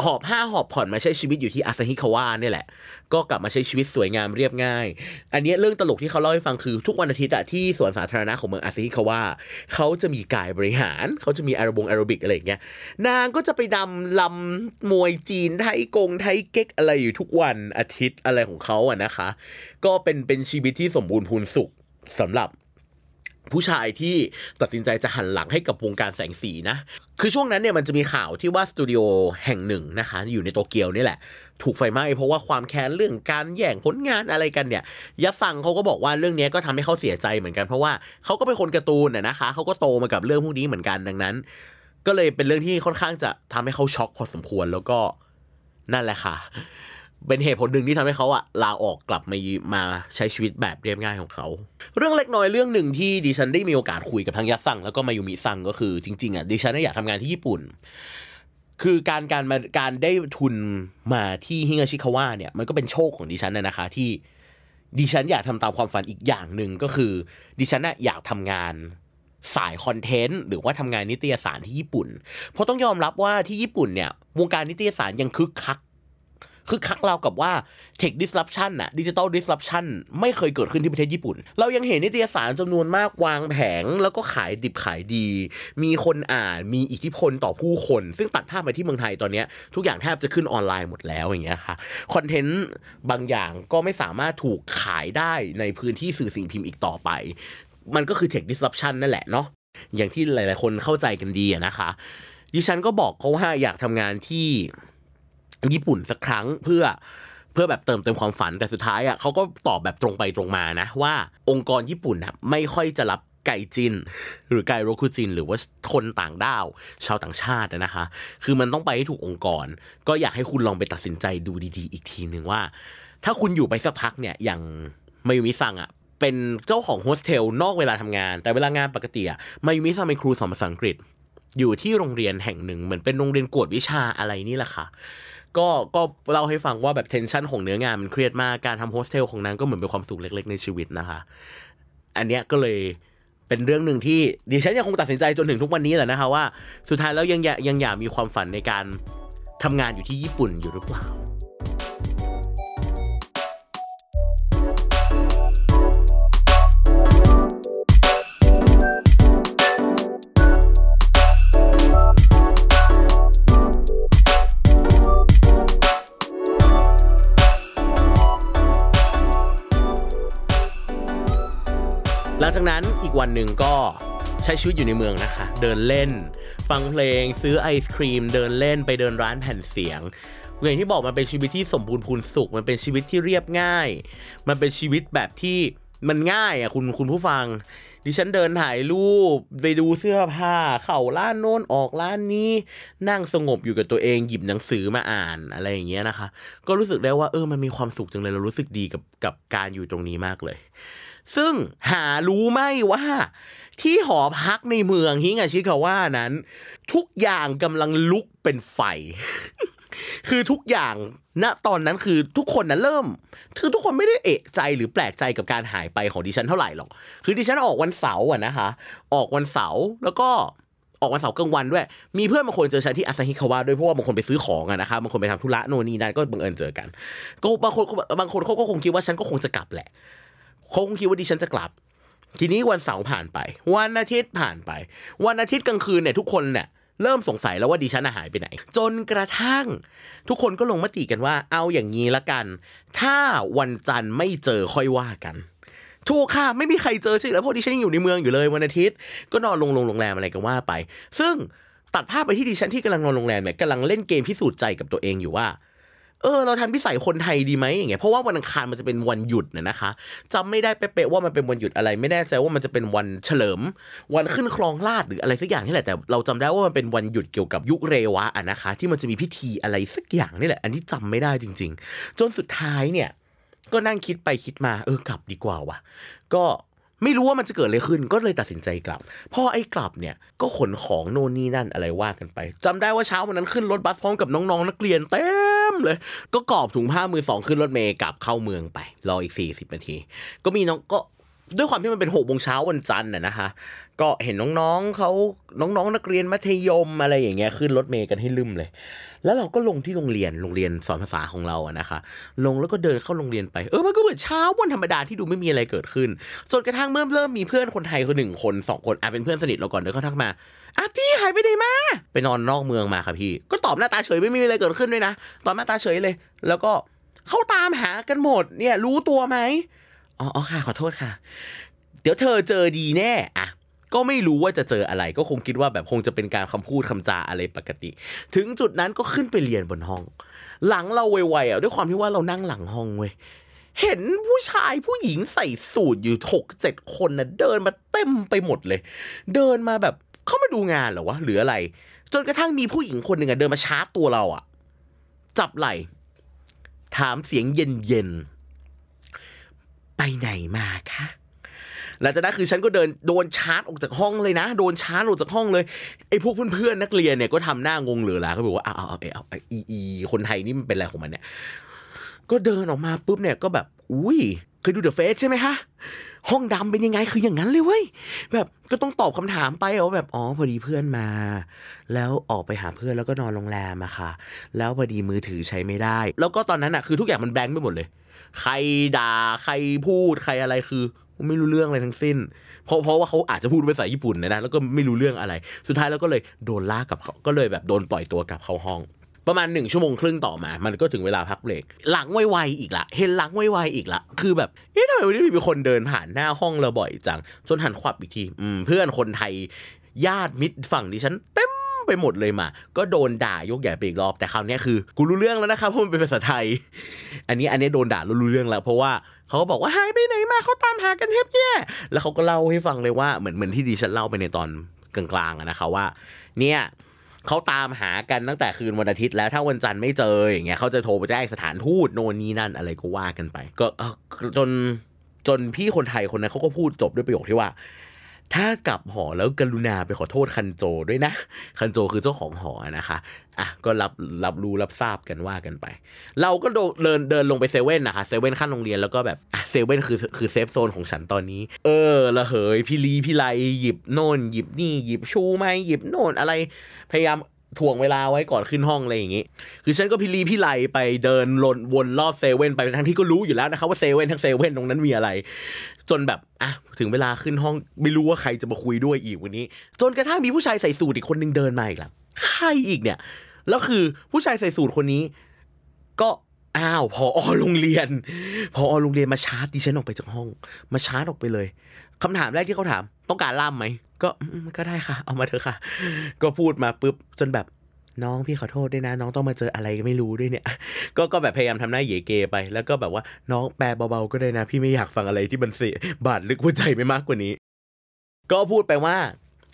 หอบผ้าหอบผ่อนมาใช้ชีวิตอยู่ที่อาซาฮิคาวะเนี่ยแหละ ก็กลับมาใช้ชีวิตสวยงามเรียบง่าย อันนี้เรื่องตลกที่เขาเล่าให้ฟังคือทุกวันอาทิตย์อะที่สวนสาธารณะของเมืองอาซาฮิคาวะเขาจะมีกายบริหาร เขาจะมีแอโรบงแอโรบิกอะไรอย่างเงี้ย นางก็จะไปดำลำมวยจีนไทยกงไทยเก๊กอะไรอยู่ทุกวันอาทิตย์อะไรของเขาอะนะคะ ก็เป็นเป็นชีวิตที่สมบูรณ์พูนสุขสำหรับ ผู้ชายที่ตัดสินใจจะหันหลังให้กับวงการแสงสีนะ คือช่วงนั้นเนี่ยมันจะมีข่าวที่ว่าสตูดิโอแห่งหนึ่งนะคะ อยู่ในโตเกียวนี่แหละ ถูกไฟไหม้เพราะว่าความแค้นเรื่องการแย่งผลงานอะไรกันเนี่ยยะฟังเขาก็บอกว่าเรื่องนี้ก็ทำให้เขาเสียใจเหมือนกัน เพราะว่าเขาก็เป็นคนการ์ตูนน่ะนะคะเขาก็โตมากับเรื่องพวกนี้เหมือนกันดังนั้น ก็เลยเป็นเรื่องที่ค่อนข้างจะทำให้เขาช็อกพอสมควรแล้วก็นั่นแหละค่ะ เป็นเหตุผลหนึ่งที่ทำให้เขาอะลาออกกลับมามาใช้ชีวิตแบบเรียบง่ายของเขา เรื่องเล็กน้อยเรื่องหนึ่งที่ดิฉันได้มีโอกาสคุยกับทั้งยัสซังแล้วก็มายุมิซังก็คือจริงๆอะดิฉันอยากทำงานที่ญี่ปุ่น คือการการมาการได้ทุนมาที่ฮิงาชิคาวะเนี่ยมันก็เป็นโชคของดิฉันนะนะคะ ที่ดิฉันอยากทำตามความฝันอีกอย่างหนึ่งก็คือ ดิฉันน่ะอยากทำงานสายคอนเทนต์หรือว่าทำงานนิตยสารที่ญี่ปุ่น เพราะต้องยอมรับว่าที่ญี่ปุ่นเนี่ยวงการนิตยสารยังคึกคัก คือคักเรากับว่า tech disruption อะ digital disruption ไม่เคยเกิดขึ้นที่ประเทศญี่ปุ่น เรายังเห็นนิตยสารจำนวนมากวางแผง แล้วก็ขายดิบขายดี มีคนอ่านมีอิทธิพลต่อผู้คน ซึ่งตัดภาพไปที่เมืองไทยตอนเนี้ยทุกอย่างแทบจะขึ้นออนไลน์หมดแล้วอย่างเงี้ยค่ะคอนเทนต์บางอย่างก็ไม่สามารถถูกขายได้ในพื้นที่สื่อสิ่งพิมพ์อีกต่อไป มันก็คือ tech disruption นั่นแหละเนาะอย่างที่หลาย ๆ คนเข้าใจกันดีอะนะคะดิฉันก็บอกเขาว่าอยากทำงานที่ ญี่ปุ่นสักครั้งเพื่อเพื่อแบบเติมเต็มความฝันแต่สุดท้ายอะเขาก็ตอบแบบตรงไปตรงมานะ ว่าองค์กรญี่ปุ่นอะไม่ค่อยจะรับไก่จิน หรือ外国人 หรือว่าคนต่างด้าว ชาวต่างชาตินะคะ คือมันต้องไปให้ถูกองค์กร ก็อยากให้คุณลองไปตัดสินใจดูดีๆ อีกทีหนึ่งว่า ถ้าคุณอยู่ไปสักพักเนี่ยอย่างมายุมิซังอะเป็นเจ้าของโฮสเทลนอกเวลาทำงาน แต่เวลางานปกติอะมายุมิซังเป็นครูสอนภาษาอังกฤษ อยู่ที่โรงเรียนแห่งหนึ่งเหมือนเป็นโรงเรียนกวดวิชาอะไรนี่แหละค่ะ ก็ก็เล่าให้ฟังว่าแบบเทนชันของเนื้องานมันเครียดมากการทำโฮสเทลของนางก็เหมือนเป็นความสุขเล็ก ๆ ในชีวิตนะคะ อันเนี้ยก็เลยเป็นเรื่องหนึ่งที่ดิฉันยังคงตัดสินใจจนถึงทุกวันนี้แหละนะคะว่าสุดท้ายแล้วยังยังอยากมีความฝันในการทำงานอยู่ที่ญี่ปุ่นอยู่หรือเปล่า จากนั้นอีกวันหนึ่งก็ใช้ชีวิตอยู่ในเมืองนะคะ เดินเล่น ฟังเพลงซื้อไอศครีม เดินเล่นไปเดินร้านแผ่นเสียงอย่างที่บอกมันเป็นชีวิตที่สมบูรณ์พูนสุข มันเป็นชีวิตที่เรียบง่าย มันเป็นชีวิตแบบที่มันง่ายอะคุณคุณผู้ฟัง ดิฉันเดินถ่ายรูปไปดูเสื้อผ้า เข้าร้านโน้นออกร้านนี้ นั่งสงบอยู่กับตัวเองหยิบหนังสือมาอ่านอะไรอย่างเงี้ยนะคะ ก็รู้สึกได้ว่าเออมันมีความสุขจังเลยเรารู้สึกดีกับกับการอยู่ตรงนี้มากเลย ซึ่งหารู้ไหมว่า ที่หอพักในเมืองฮิงาชิคาว่านั้น ทุกอย่างกำลังลุกเป็นไฟ คือทุกอย่างณตอนนั้นคือทุกคนนะเริ่ม คือทุกคนไม่ได้เอะใจหรือแปลกใจกับการหายไปของดิฉันเท่าไหร่หรอก คือดิฉันออกวันเสาร์อะนะคะ ออกวันเสาร์แล้วก็ออกวันเสาร์กลางวันด้วย มีเพื่อนบางคนเจอฉันที่อาซาฮิคาวะด้วยเพราะว่าบางคนไปซื้อของอะนะคะบางคนไปทำธุระโน่นนี่นั่นก็บังเอิญเจอกัน ก็บางคนบางคนเขาก็คงคิดว่าฉันก็คงจะกลับแหละ เขาคงคิดว่าดิฉันจะกลับ ทีนี้วันเสาร์ผ่านไป วันอาทิตย์ผ่านไป วันอาทิตย์กลางคืนเนี่ยทุกคนเนี่ยเริ่มสงสัยแล้วว่าดิฉันหายไปไหน จนกระทั่ง ทุกคนก็ลงมติกันว่า เอาอย่างนี้ละกัน ถ้าวันจันทร์ไม่เจอค่อยว่ากันถูกค่ะ ไม่มีใครเจอใช่แล้วเพราะดิฉันยังอยู่ในเมืองอยู่เลยวันอาทิตย์ ก็นอนลงโรงแรมอะไรกันว่าไป ซึ่งตัดภาพไปที่ดิฉันที่กำลังนอนโรงแรมเนี่ยกำลังเล่นเกมพิสูจน์ใจกับตัวเองอยู่ว่า เออเราทำพิสัยคนไทยดีไหมอย่างเงี้ยเพราะว่าวันอังคารมันจะเป็นวันหยุดเนะนะคะจำไม่ได้เป๊ะๆว่ามันเป็นวันหยุดอะไร ไม่แน่ใจว่ามันจะเป็นวันเฉลิม วันขึ้นคลองลาดหรืออะไรสักอย่างนี่แหละแต่เราจำได้ว่ามันเป็นวันหยุดเกี่ยวกับยุคเรวะอะนะคะ ที่มันจะมีพิธีอะไรสักอย่างนี่แหละ อันนี้จำไม่ได้จริง ๆ จนสุดท้ายเนี่ย ก็นั่งคิดไปคิดมา เออกลับดีกว่าวะก็ไม่รู้ว่ามันจะเกิดอะไรขึ้นก็เลยตัดสินใจกลับ พอไอ้กลับเนี่ยก็ขนของโน่นนี่นั่นอะไรว่ากันไปจำได้ว่าเช้าวันนั้นขึ้นรถบัสพร้อมกับน้องๆ นักเรียนเต็ เลย ก็กรอบถุงผ้ามือสองขึ้นรถเมย์กลับเข้าเมืองไป รออีกสี่สิบนาที ก็มีน้องก็ ด้วยความที่มันเป็นหกโมงเช้าวันจันทร์น่ะนะคะ ก็เห็นน้องๆเขาน้องๆ นักเรียนมัธยมอะไรอย่างเงี้ยขึ้นรถเมย์กันให้ลืมเลย แล้วเราก็ลงที่โรงเรียนโรงเรียนสอนภาษาของเราอะนะคะ ลงแล้วก็เดินเข้าโรงเรียนไป เออมันก็เหมือนเช้าวันธรรมดาที่ดูไม่มีอะไรเกิดขึ้นจนกระทั่งเมื่อเริ่มมีเพื่อนคนไทยคนหนึ่งคนสองคนอะเป็นเพื่อนสนิทเราก่อนเดินเข้าทักมาอาร์ตี้หายไปไหนมาไปนอนนอกเมืองมาค่ะพี่ ก็ตอบหน้าตาเฉยไม่มีอะไรเกิดขึ้นด้วยนะตอบหน้าตาเฉยเลย แล้วก็เขาตามหากันหมดเนี่ยรู้ตัวไหม อ๋ออค่ะ ขอโทษค่ะ เดี๋ยวเธอเจอดีแน่อะก็ไม่รู้ว่าจะเจออะไร ก็คงคิดว่าแบบคงจะเป็นการคำพูดคำจาอะไรปกติ ถึงจุดนั้นก็ขึ้นไปเรียนบนห้อง หลังเราไวๆอะด้วยความที่ว่าเรานั่งหลังห้องเว้ยเห็นผู้ชายผู้หญิงใส่สูทอยู่หกเจ็ดคนนะเดินมาเต็มไปหมดเลย เดินมาแบบเข้ามาดูงานเหรอวะหรืออะไร จนกระทั่งมีผู้หญิงคนหนึ่งอะเดินมาชาร์จตัวเราอะจับไหล่ถามเสียงเย็นๆ ไปไหนมาคะหลังจากนั้นคือฉันก็เดินโดนชาร์จออกจากห้องเลยนะ โดนชาร์จออกจากห้องเลยไอ้พวกเพื่อนๆนักเรียนเนี่ยก็ทำหน้างงเหลือลาเขาบอกว่าเอาเอาเอาเอาอาอีอีคนไทยนี่มันเป็นอะไรของมันเนี่ยก็เดินออกมาปุ๊บเนี่ยก็แบบอุ้ยเคยดูเดอะเฟสใช่ไหมคะห้องดำเป็นยังไงคืออย่างนั้นเลยเว้ยแบบก็ต้องตอบคำถามไปว่าแบบอ๋อพอดีเพื่อนมา แล้วออกไปหาเพื่อนแล้วก็นอนโรงแรมอะค่ะ แล้วพอดีมือถือใช้ไม่ได้ แล้วก็ตอนนั้นอะคือทุกอย่างมันแบงค์ไปหมดเลย ใครด่าใครพูดใครอะไรคือ ไม่รู้เรื่องอะไรทั้งสิ้น เพราะเพราะว่าเขาอาจจะพูดภาษาญี่ปุ่นนะนะแล้วก็ไม่รู้เรื่องอะไร สุดท้ายแล้วก็เลยโดนลากกลับเขาก็เลยแบบโดนปล่อยตัวกลับเข้าห้อง ประมาณหนึ่งชั่วโมงครึ่งต่อมา มันก็ถึงเวลาพักเบรกหลังไวๆอีกละเห็นหลังไวๆอีกละคือแบบเอ๊ะทำไมวันนี้มีคนเดินผ่านหน้าห้องเราบ่อยจังจนหันขวับอีกทีอืมเพื่อนคนไทยญาติมิตรฝั่งดิฉันเต็ม ไปหมดเลยมา ก็โดนด่ายกใหญ่ไปอีกรอบ แต่คราวนี้คือ กูรู้เรื่องแล้วนะครับเพราะมันเป็นภาษาไทย อันนี้อันนี้โดนด่ารู้เรื่องแล้ว เพราะว่าเขาก็บอกว่าหายไปไหนมาเขาตามหากันแทบแย่แล้วเขาก็เล่าให้ฟังเลยว่าเหมือนเหมือนที่ดิฉันเล่าไปในตอนกลางๆอะนะคะว่า เนี่ยเขาตามหากันตั้งแต่คืนวันอาทิตย์แล้วถ้าวันจันทร์ไม่เจออย่างเงี้ยเขาจะโทรไปแจ้งสถานทูตโน่นนี่นั่นอะไรก็ว่ากันไป ก็จนจนพี่คนไทยคนนั้นเขาก็พูดจบด้วยประโยคที่ว่า ถ้ากลับหอแล้วกรุณาไปขอโทษ館長 ด้วยนะ 館長 คือเจ้าของหอนะคะอะก็รับรับรู้รับทราบกันว่ากันไป เราก็โดเดินเดินลงไปเซเว่นนะคะเซเว่นข้างโรงเรียนแล้วก็แบบอะเซเว่นคือคือ safe zone ของฉันตอนนี้ เออระเหยพิรี้พิไรหยิบโน่นหยิบนี่หยิบชูไม้หยิบโน่นอะไรพยายามถ่วงเวลาไว้ก่อนขึ้นห้องอะไรอย่างงี้ คือฉันก็พี่ลีพี่ไลไปเดินวนวนรอบเซเว่นไปทั้งที่ก็รู้อยู่แล้วนะครับว่าเซเว่นทั้งเซเว่นตรงนั้นมีอะไร จนแบบอะถึงเวลาขึ้นห้องไม่รู้ว่าใครจะมาคุยด้วยอีกวันนี้ จนกระทั่งมีผู้ชายใส่สูทอีกคนนึงเดินมาอีกแล้วใครอีกเนี่ยแล้วคือผู้ชายใส่สูทคนนี้ ก็อ้าวพออโรงเรียน พออโรงเรียนมาชาร์จดิฉันออกไปจากห้อง มาชาร์จออกไปเลยคำถามแรกที่เขาถาม ต้องการล่ามไหมก็ก็ได้ค่ะ เอามาเถอะค่ะ ก็พูดมาปุ๊บจนแบบ น้องพี่ขอโทษด้วยนะ น้องต้องมาเจออะไรก็ไม่รู้ด้วยเนี่ย ก็ก็แบบพยายามทำหน้าเหยเกไป แล้วก็แบบว่าน้องแปลเบาๆก็ได้นะ พี่ไม่อยากฟังอะไรที่มันเสียบาดลึกหัวใจไปมากกว่านี้ ก็พูดไปว่า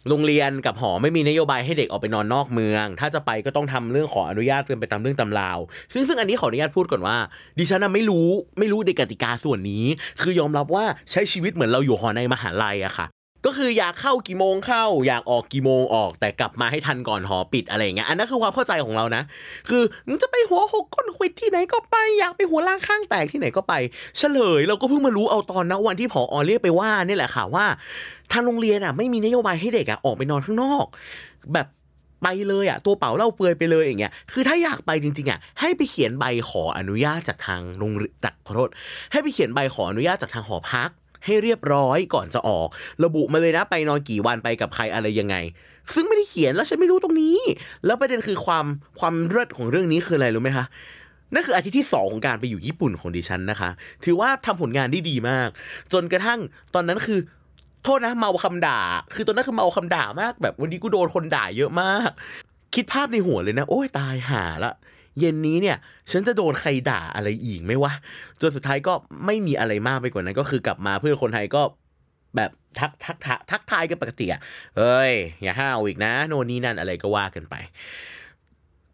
โรงเรียนกับหอไม่มีนโยบายให้เด็กออกไปนอนนอกเมือง ถ้าจะไปก็ต้องทำเรื่องขออนุญาตเป็นไปตามเรื่องตำราว ซึ่งซึ่งอันนี้ขออนุญาตพูดก่อนว่า ดิฉันไม่รู้ไม่รู้ในกติกาส่วนนี้ คือยอมรับว่าใช้ชีวิตเหมือนเราอยู่หอในมหาลัยอะค่ะ ก็คืออยากเข้ากี่โมงเข้า อยากออกกี่โมงออก แต่กลับมาให้ทันก่อนหอปิดอะไรอย่างเงี้ยอันนั้นคือความเข้าใจของเรานะ คือมึงจะไปหัวหกก้นควิดที่ไหนก็ไป อยากไปหัวล่างข้างแตกที่ไหนก็ไป เฉลย เราก็เพิ่งมารู้เอาตอนนะวันที่ผออเรียกไปว่านี่แหละค่ะว่าทางโรงเรียนอะไม่มีนโยบายให้เด็กอะออกไปนอนข้างนอก แบบไปเลยอะตัวเปล่าเล่าเปลือยไปเลยอย่างเงี้ยคือถ้าอยากไปจริงๆอะให้ไปเขียนใบขออนุญาตจากทางโรงเรียนจากขอโทษให้ไปเขียนใบขออนุญาตจากทางหอพัก ให้เรียบร้อยก่อนจะออก ระบุมาเลยนะไปนอนกี่วันไปกับใครอะไรยังไง ซึ่งไม่ได้เขียนแล้วฉันไม่รู้ตรงนี้ แล้วประเด็นคือความความเลิศของเรื่องนี้คืออะไรรู้ไหมคะนั่นคืออาทิตย์ที่สองของการไปอยู่ญี่ปุ่นของดิฉันนะคะ ถือว่าทำผลงานได้ดีมาก จนกระทั่งตอนนั้นคือ โทษนะเมาคำด่า คือตอนนั้นคือเมาคำด่ามาก แบบวันนี้กูโดนคนด่าเยอะมาก คิดภาพในหัวเลยนะ โอ้ยตายหาละ เย็นนี้เนี่ย ฉันจะโดนใครด่าอะไรอีกไหมวะจนสุดท้ายก็ไม่มีอะไรมากไปกว่านั้น ก็คือกลับมาเพื่อนคนไทยก็แบบทักทักทักทักทายกันปกติอะเอ้ย อย่าห้าวอีกนะ โน่นนี่นั่นอะไรก็ว่ากันไป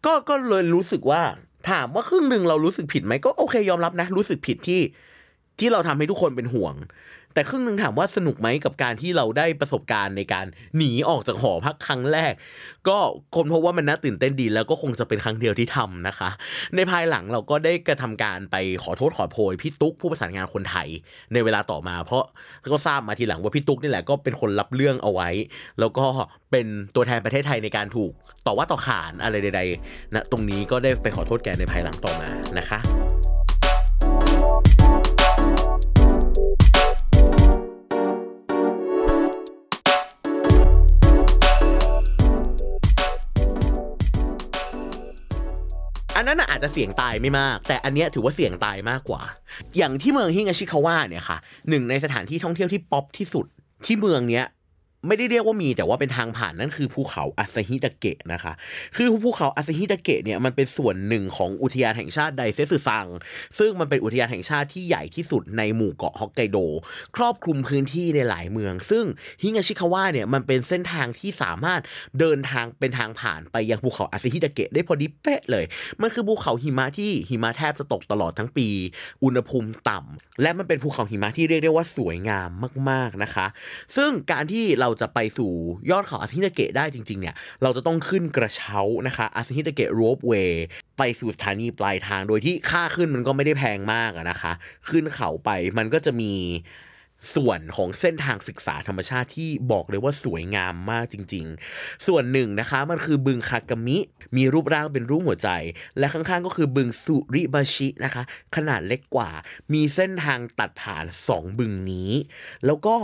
ก็ก็เลยรู้สึกว่า ถามว่าครึ่งหนึ่งเรารู้สึกผิดไหมก็โอเคยอมรับนะ รู้สึกผิดที่ที่เราทำให้ทุกคนเป็นห่วง แต่ครึ่งหนึ่งถามว่าสนุกไหมกับการที่เราได้ประสบการณ์ในการหนีออกจากหอพักครั้งแรก ก็คนพบว่ามันน่าตื่นเต้นดี แล้วก็คงจะเป็นครั้งเดียวที่ทำนะคะ ในภายหลังเราก็ได้กระทำการไปขอโทษขอโพยพี่ตุ๊กผู้ประสานงานคนไทยในเวลาต่อมา เพราะก็ทราบมาทีหลังว่าพี่ตุ๊กนี่แหละก็เป็นคนรับเรื่องเอาไว้ แล้วก็เป็นตัวแทนประเทศไทยในการถูกต่อว่าต่อขานอะไรใดๆนะตรงนี้ก็ได้ไปขอโทษแกในภายหลังต่อมานะคะ นั้นนะอาจจะเสี่ยงตายไม่มาก แต่อันเนี้ยถือว่าเสี่ยงตายมากกว่า อย่างที่เมืองฮิงาชิคาวะเนี่ยค่ะหนึ่งในสถานที่ท่องเที่ยวที่ป๊อปที่สุดที่เมืองเนี้ย ไม่ได้เรียกว่ามีแต่ว่าเป็นทางผ่านนั่นคือภูเขาอาซฮิตะเกะนะคะ คือภูเขาอาซฮิตะเกะเนี่ยมันเป็นส่วนหนึ่งของอุทยานแห่งชาติไดเซสึซัง ซึ่งมันเป็นอุทยานแห่งชาติที่ใหญ่ที่สุดในหมู่เกาะฮอกไกโด ครอบคลุมพื้นที่ในหลายเมือง ซึ่งฮิงาชิคาวะเนี่ยมันเป็นเส้นทางที่สามารถเดินทางเป็นทางผ่านไปยังภูเขาอาซฮิตะเกะได้พอดีเป๊ะเลย มันคือภูเขาหิมะที่หิมะแทบจะตกตลอดทั้งปี อุณหภูมิต่ำและมันเป็นภูเขาหิมะที่เรียกได้ว่าสวยงามมาก ๆนะคะ ซึ่งการที่เราจะไปสู่ยอดเขาอาซิฮิตาเกะได้จริงๆเนี่ยเราจะต้องขึ้นกระเช้านะคะอาซิฮิตาเกะโรบเวย์ไปสู่สถานีปลายทางโดยที่ค่าขึ้นมันก็ไม่ได้แพงมากนะคะ ขึ้นเขาไปมันก็จะมีส่วนของเส้นทางศึกษาธรรมชาติที่บอกเลยว่าสวยงามมากจริง ๆ ส่วนหนึ่งนะคะมันคือบึงคากามิ มีรูปร่างเป็นรูปหัวใจ และข้างๆก็คือบึงสุริบาชินะคะ ขนาดเล็กกว่า มีเส้นทางตัดผ่านสองบึงนี้ แล้วก็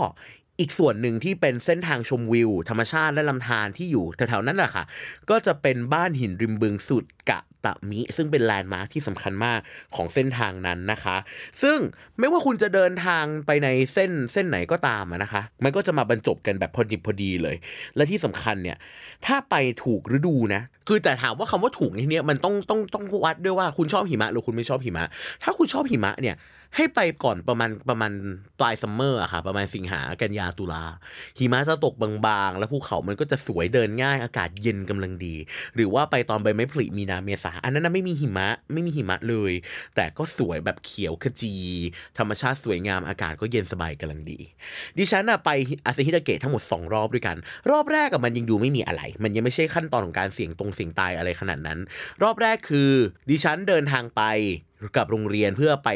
อีกส่วนหนึ่งที่เป็นเส้นทางชมวิว ธรรมชาติและลำธารที่อยู่แถวๆนั้นแหละค่ะ ก็จะเป็นบ้านหินริมบึงสุดกะตะมิ ซึ่งเป็นแลนด์มาร์คที่สำคัญมากของเส้นทางนั้นนะคะ ซึ่งไม่ว่าคุณจะเดินทางไปในเส้นเส้นไหนก็ตามนะคะ มันก็จะมาบรรจบกันแบบพอดีพอดีเลย และที่สำคัญเนี่ย ถ้าไปถูกฤดูนะ คือแต่ถามว่าคำว่าถูกในที่เนี้ยมันต้องต้องต้องวัดด้วยว่าคุณชอบหิมะหรือคุณไม่ชอบหิมะ ถ้าคุณชอบหิมะเนี่ย ให้ไปก่อนประมาณประมาณปลายซัมเมอร์อะค่ะ ประมาณสิงหากันยาตุลาหิมะจะตกบางๆ แล้วภูเขามันก็จะสวยเดินง่าย อากาศเย็นกำลังดี หรือว่าไปตอนใบไม้ผลิมีนาเมษาอันนั้นนะไม่มีหิมะไม่มีหิมะเลย แต่ก็สวยแบบเขียวขจี ธรรมชาติสวยงามอากาศก็เย็นสบายกำลังดี ดิฉันอะไปอาเซฮิดาเกะทั้งหมด 2 รอบด้วยกัน รอบแรกอะมันยังดูไม่มีอะไร มันยังไม่ใช่ขั้นตอนของการเสี่ยงตรงเสี่ยงตายอะไรขนาดนั้น รอบแรกคือ ดิฉันเดินทางไป กับโรงเรียนเพื่อไป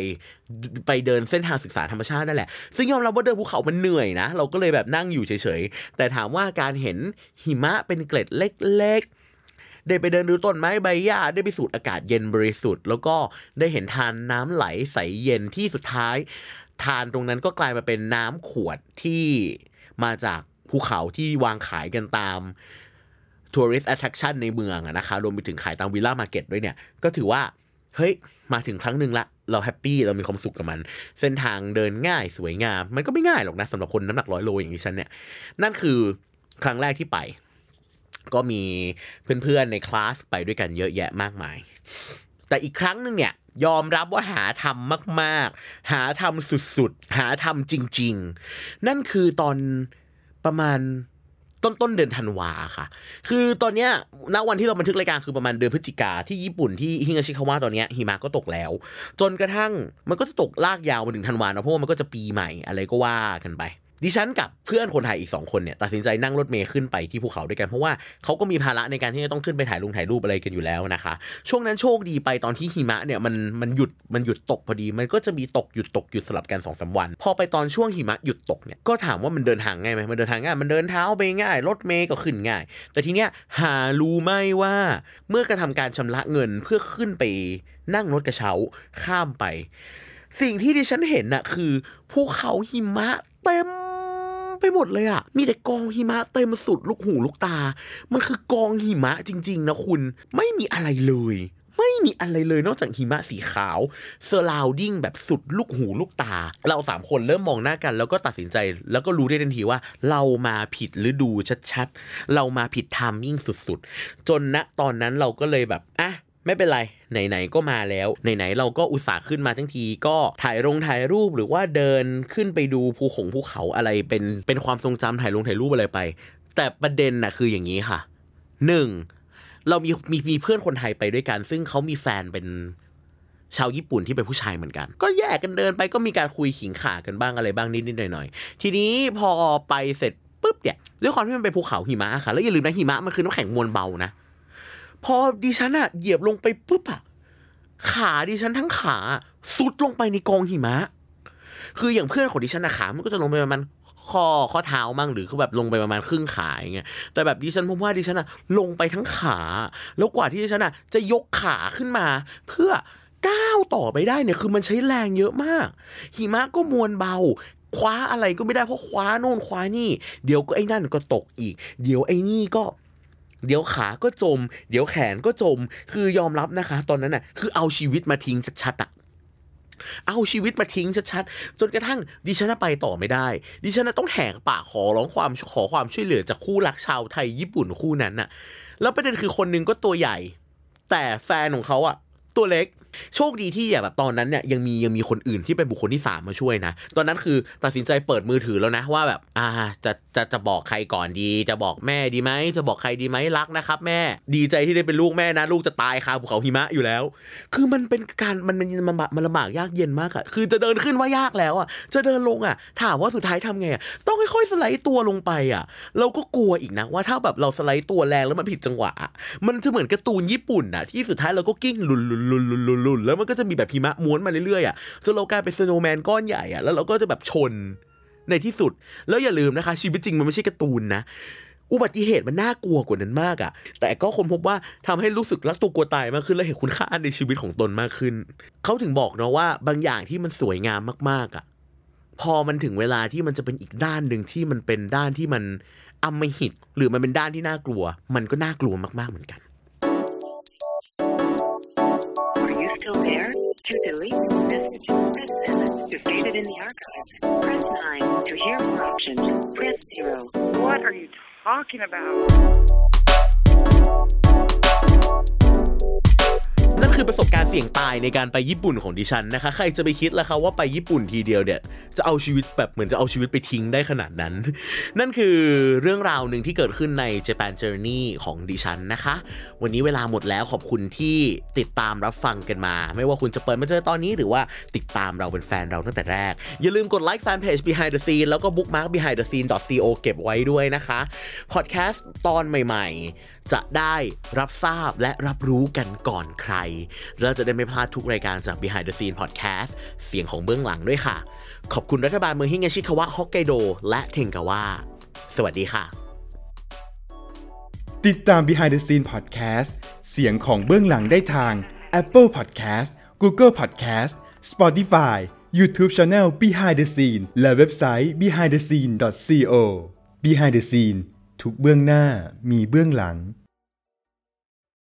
ไปเดินเส้นทางศึกษาธรรมชาตินั่นแหละ ซึ่งยอมรับว่าเดินภูเขามันเหนื่อยนะ เราก็เลยแบบนั่งอยู่เฉยๆ แต่ถามว่าการเห็นหิมะเป็นเกล็ดเล็กๆ ได้ไปเดินดูต้นไม้ใบหญ้าได้ไปสูดอากาศเย็นบริสุทธิ์ แล้วก็ได้เห็นธารน้ำไหลใสเย็นที่สุดท้าย ธารตรงนั้นก็กลายมาเป็นน้ำขวดที่มาจากภูเขาที่วางขายกันตาม tourist attraction ในเมืองอะนะคะรวมไปถึงขายตามวิลล่ามาร์เก็ตด้วยเนี่ย ก็ถือว่า เฮ้ยมาถึงครั้งหนึ่งละ เรา happy เรามีความสุขกับมัน เส้นทางเดินง่ายสวยงาม มันก็ไม่ง่ายหรอกนะสำหรับคนน้ำหนักร้อยโลอย่างดิฉันเนี่ยนั่นคือครั้งแรกที่ไป ก็มีเพื่อนๆในคลาสไปด้วยกันเยอะแยะมากมาย แต่อีกครั้งหนึ่งเนี่ยยอมรับว่าหาทำมากๆ หาทำสุดๆ หาทำจริง ๆ นั่นคือตอนประมาณ ต้นต้นเดือนธันวาค่ะ คือตอนเนี้ยณวันที่เราบันทึกรายการคือประมาณเดือนพฤศจิกาที่ญี่ปุ่นที่ฮิงาชิคาวะตอนเนี้ยหิมะก็ตกแล้ว จนกระทั่งมันก็จะตกลากยาวมาถึงธันวาเนาะเพราะว่ามันก็จะปีใหม่อะไรก็ว่ากันไป ดิฉันกับเพื่อนคนไทยอีก 2 คนเนี่ยตัดสินใจนั่งรถเมล์ขึ้นไปที่ภูเขาด้วยกันเพราะว่าเขาก็มีภาระในการที่จะต้องขึ้นไปถ่ายลงถ่ายรูปอะไรกันอยู่แล้วนะคะ ช่วงนั้นโชคดีไปตอนที่หิมะเนี่ยมันมันหยุดมันหยุดตกพอดี มันก็จะมีตกหยุดตกหยุดสลับกันสองสาวัน พอไปตอนช่วงหิมะหยุดตกเนี่ยก็ถามว่ามันเดินทางง่ายไหมมันเดินทางง่ายมันเดินเท้าไปง่ายรถเมล์ก็ขึ้นง่าย แต่ทีเนี้ยหารู้ไหมว่าเมื่อกระทำการชำระเงินเพื่อขึ้นไปนั่งรถกระเช้าข้ามไป สิ่งที่ดิฉันเห็นน่ะคือภูเขาหิมะเต็มไปหมดเลยอะมีแต่กองหิมะเต็มสุดลูกหูลูกตา มันคือกองหิมะจริง ๆ นะคุณ ไม่มีอะไรเลย ไม่มีอะไรเลยนอกจากหิมะสีขาว surrounding แบบสุดลูกหูลูกตา เราสามคนเริ่มมองหน้ากัน แล้วก็ตัดสินใจ แล้วก็รู้ได้ทันทีว่า เรามาผิดฤดูชัดๆ เรามาผิด timing สุดๆ จนณตอนนั้นเราก็เลยแบบอะ ไม่เป็นไร ไหนๆก็มาแล้ว ไหนๆเราก็อุตส่าห์ขึ้นมาทั้งทีก็ถ่ายลงถ่ายรูปหรือว่าเดินขึ้นไปดูภูขงภูเขาอะไรเป็นเป็นความทรงจำถ่ายลงถ่ายรูปอะไรไป แต่ประเด็นน่ะคืออย่างนี้ค่ะหนึ่งเรามีมีมีเพื่อนคนไทยไปด้วยกัน ซึ่งเขามีแฟนเป็นชาวญี่ปุ่นที่เป็นผู้ชายเหมือนกัน ก็แยกกันเดินไปก็มีการคุยขิงขากันบ้างอะไรบ้างนิดๆหน่อยๆทีนี้พอไปเสร็จปุ๊บเนี่ยด้วยความที่มันเป็นภูเขาหิมะค่ะแล้วอย่าลืมนะหิมะมันคือน้ำแข็งมวลเบานะ พอดิฉันอะเหยียบลงไปปุ๊บอะขาดิฉันทั้งขาสุดลงไปในกองหิมะ คืออย่างเพื่อนของดิฉันอะขา มันก็จะลงไปประมาณข้อข้อเท้ามั่งหรือคือแบบลงไปประมาณครึ่งขาอย่างเงี้ยแต่แบบดิฉันพบว่าดิฉันอะลงไปทั้งขา แล้วกว่าที่ดิฉันอะจะยกขาขึ้นมา เพื่อก้าวต่อไปได้เนี่ยคือมันใช้แรงเยอะมาก หิมะก็มวลเบา คว้าอะไรก็ไม่ได้เพราะคว้าโน่นคว้านี่ เดี๋ยวก็ไอ้นั่นก็ตกอีก เดี๋ยวไอ้นี่ก็ เดี๋ยวขาก็จม เดี๋ยวแขนก็จม คือยอมรับนะคะ ตอนนั้นน่ะคือเอาชีวิตมาทิ้งชัดๆอะเอาชีวิตมาทิ้งชัดๆ จนกระทั่งดิฉันไปต่อไม่ได้ ดิฉันต้องแหกปากขอร้องความขอความช่วยเหลือจากคู่รักชาวไทยญี่ปุ่นคู่นั้นน่ะ แล้วประเด็นคือคนนึงก็ตัวใหญ่ แต่แฟนของเขาอะตัวเล็ก โชคดีที่แบบตอนนั้นเนี่ยยังมียังมีคนอื่นที่เป็นบุคคลที่สามมาช่วยนะ ตอนนั้นคือตัดสินใจเปิดมือถือแล้วนะว่าแบบอ่าจะจะจะบอกใครก่อนดี จะบอกแม่ดีไหมจะบอกใครดีไหมรักนะครับ แม่ดีใจที่ได้เป็นลูกแม่นะ ลูกจะตายคาภูเขาหิมะอยู่แล้ว คือมันเป็นการมันมันมันมันลำบากยากเย็นมากอะคือจะเดินขึ้นว่ายากแล้วอะจะเดินลงอะถามว่าสุดท้ายทำไงอะต้องค่อยๆสไลด์ตัวลงไปอะเราก็กลัวอีกนะว่าถ้าแบบเราสไลด์ตัวแรงแล้วมันผิดจังหวะ มันจะเหมือนการ์ตูนญี่ปุ่นอะที่สุดท้ายเราก็กิ้งลุนลุนลุนลุนลุนลุนแล้วมันก็จะมีแบบหิมะม้วนมาเรื่อยๆอะจนเรากลายเป็นสโนว์แมนก้อนใหญ่อะแล้วเราก็จะแบบชนในที่สุด แล้วอย่าลืมนะคะ ชีวิตจริงมันไม่ใช่การ์ตูนนะอุบัติเหตุมันน่ากลัวกว่านั้นมากอะแต่ก็คนพบว่าทำให้รู้สึกรักตัวกลัวตายมากขึ้นและเห็นคุณค่าในชีวิตของตนมากขึ้น เขาถึงบอกเนาะว่าบางอย่างที่มันสวยงามมากๆอะพอมันถึงเวลาที่มันจะเป็นอีกด้านหนึ่งที่มันเป็นด้านที่มันอมหิต หรือมันเป็นด้านที่น่ากลัว มันก็น่ากลัวมากๆเหมือนกัน To delete message, press 7. To save it in the archives, press 9. To hear more options, press 0. What are you talking about? คือประสบการณ์เสี่ยงตายในการไปญี่ปุ่นของดิฉันนะคะ ใครจะไปคิดล่ะคะว่าไปญี่ปุ่นทีเดียวเนี่ย จะเอาชีวิตแบบเหมือนจะเอาชีวิตไปทิ้งได้ขนาดนั้น นั่นคือเรื่องราวหนึ่งที่เกิดขึ้นใน Japan Journey ของดิฉันนะคะ วันนี้เวลาหมดแล้วขอบคุณที่ติดตามรับฟังกันมา ไม่ว่าคุณจะเปิดมาเจอตอนนี้หรือว่าติดตามเราเป็นแฟนเราตั้งแต่แรก อย่าลืมกดไลค์แฟนเพจ behind the scene แล้วก็ bookmark behind the scene co เก็บไว้ด้วยนะคะพอดแคสต์ตอนใหม่ ๆ จะได้รับทราบและรับรู้กันก่อนใคร เราจะได้ไม่พลาดทุกรายการจาก behind the scene podcast เสียงของเบื้องหลังด้วยค่ะ ขอบคุณรัฐบาลเมืองฮิงาชิคาวะฮอกไกโดและเทงกาวะสวัสดีค่ะ ติดตาม Behind the Scene Podcast เสียงของเบื้องหลังได้ทาง Apple Podcast Google Podcast Spotify YouTube Channel Behind the Scene และเว็บไซต์ behindthescene.co Behind the Scene ทุกเบื้องหน้ามีเบื้องหลัง